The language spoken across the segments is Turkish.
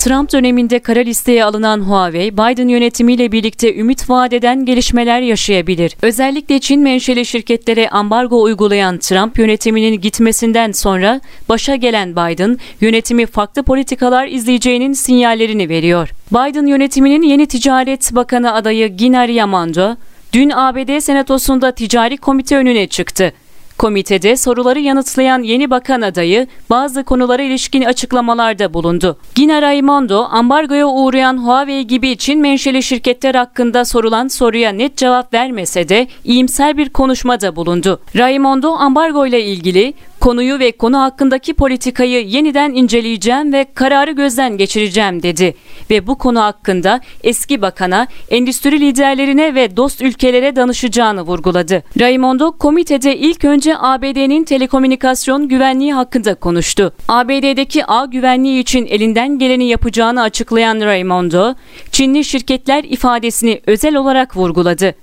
Trump döneminde kara listeye alınan Huawei, Biden yönetimiyle birlikte ümit vaat eden gelişmeler yaşayabilir. Özellikle Çin menşeli şirketlere ambargo uygulayan Trump yönetiminin gitmesinden sonra başa gelen Biden, yönetimi farklı politikalar izleyeceğinin sinyallerini veriyor. Biden yönetiminin yeni ticaret bakanı adayı Gina Raimondo, dün ABD Senatosu'nda ticari komite önüne çıktı. Komitede soruları yanıtlayan yeni bakan adayı bazı konulara ilişkin açıklamalarda bulundu. Gina Raimondo, ambargoya uğrayan Huawei gibi Çin menşeli şirketler hakkında sorulan soruya net cevap vermese de iyimser bir konuşmada bulundu. Raimondo ambargo ile ilgili Konuyu ve konu hakkındaki politikayı yeniden inceleyeceğim ve kararı gözden geçireceğim dedi ve bu konu hakkında eski bakana, endüstri liderlerine ve dost ülkelere danışacağını vurguladı. Raimondo komitede ilk önce ABD'nin telekomünikasyon güvenliği hakkında konuştu. ABD'deki ağ güvenliği için elinden geleni yapacağını açıklayan Raimondo, Çinli şirketler ifadesini özel olarak vurguladı.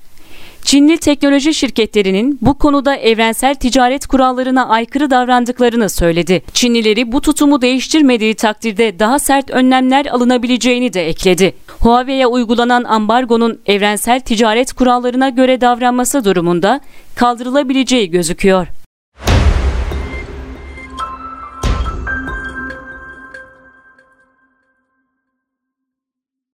Çinli teknoloji şirketlerinin bu konuda evrensel ticaret kurallarına aykırı davrandıklarını söyledi. Çinlileri bu tutumu değiştirmediği takdirde daha sert önlemler alınabileceğini de ekledi. Huawei'ye uygulanan ambargonun evrensel ticaret kurallarına göre davranması durumunda kaldırılabileceği gözüküyor.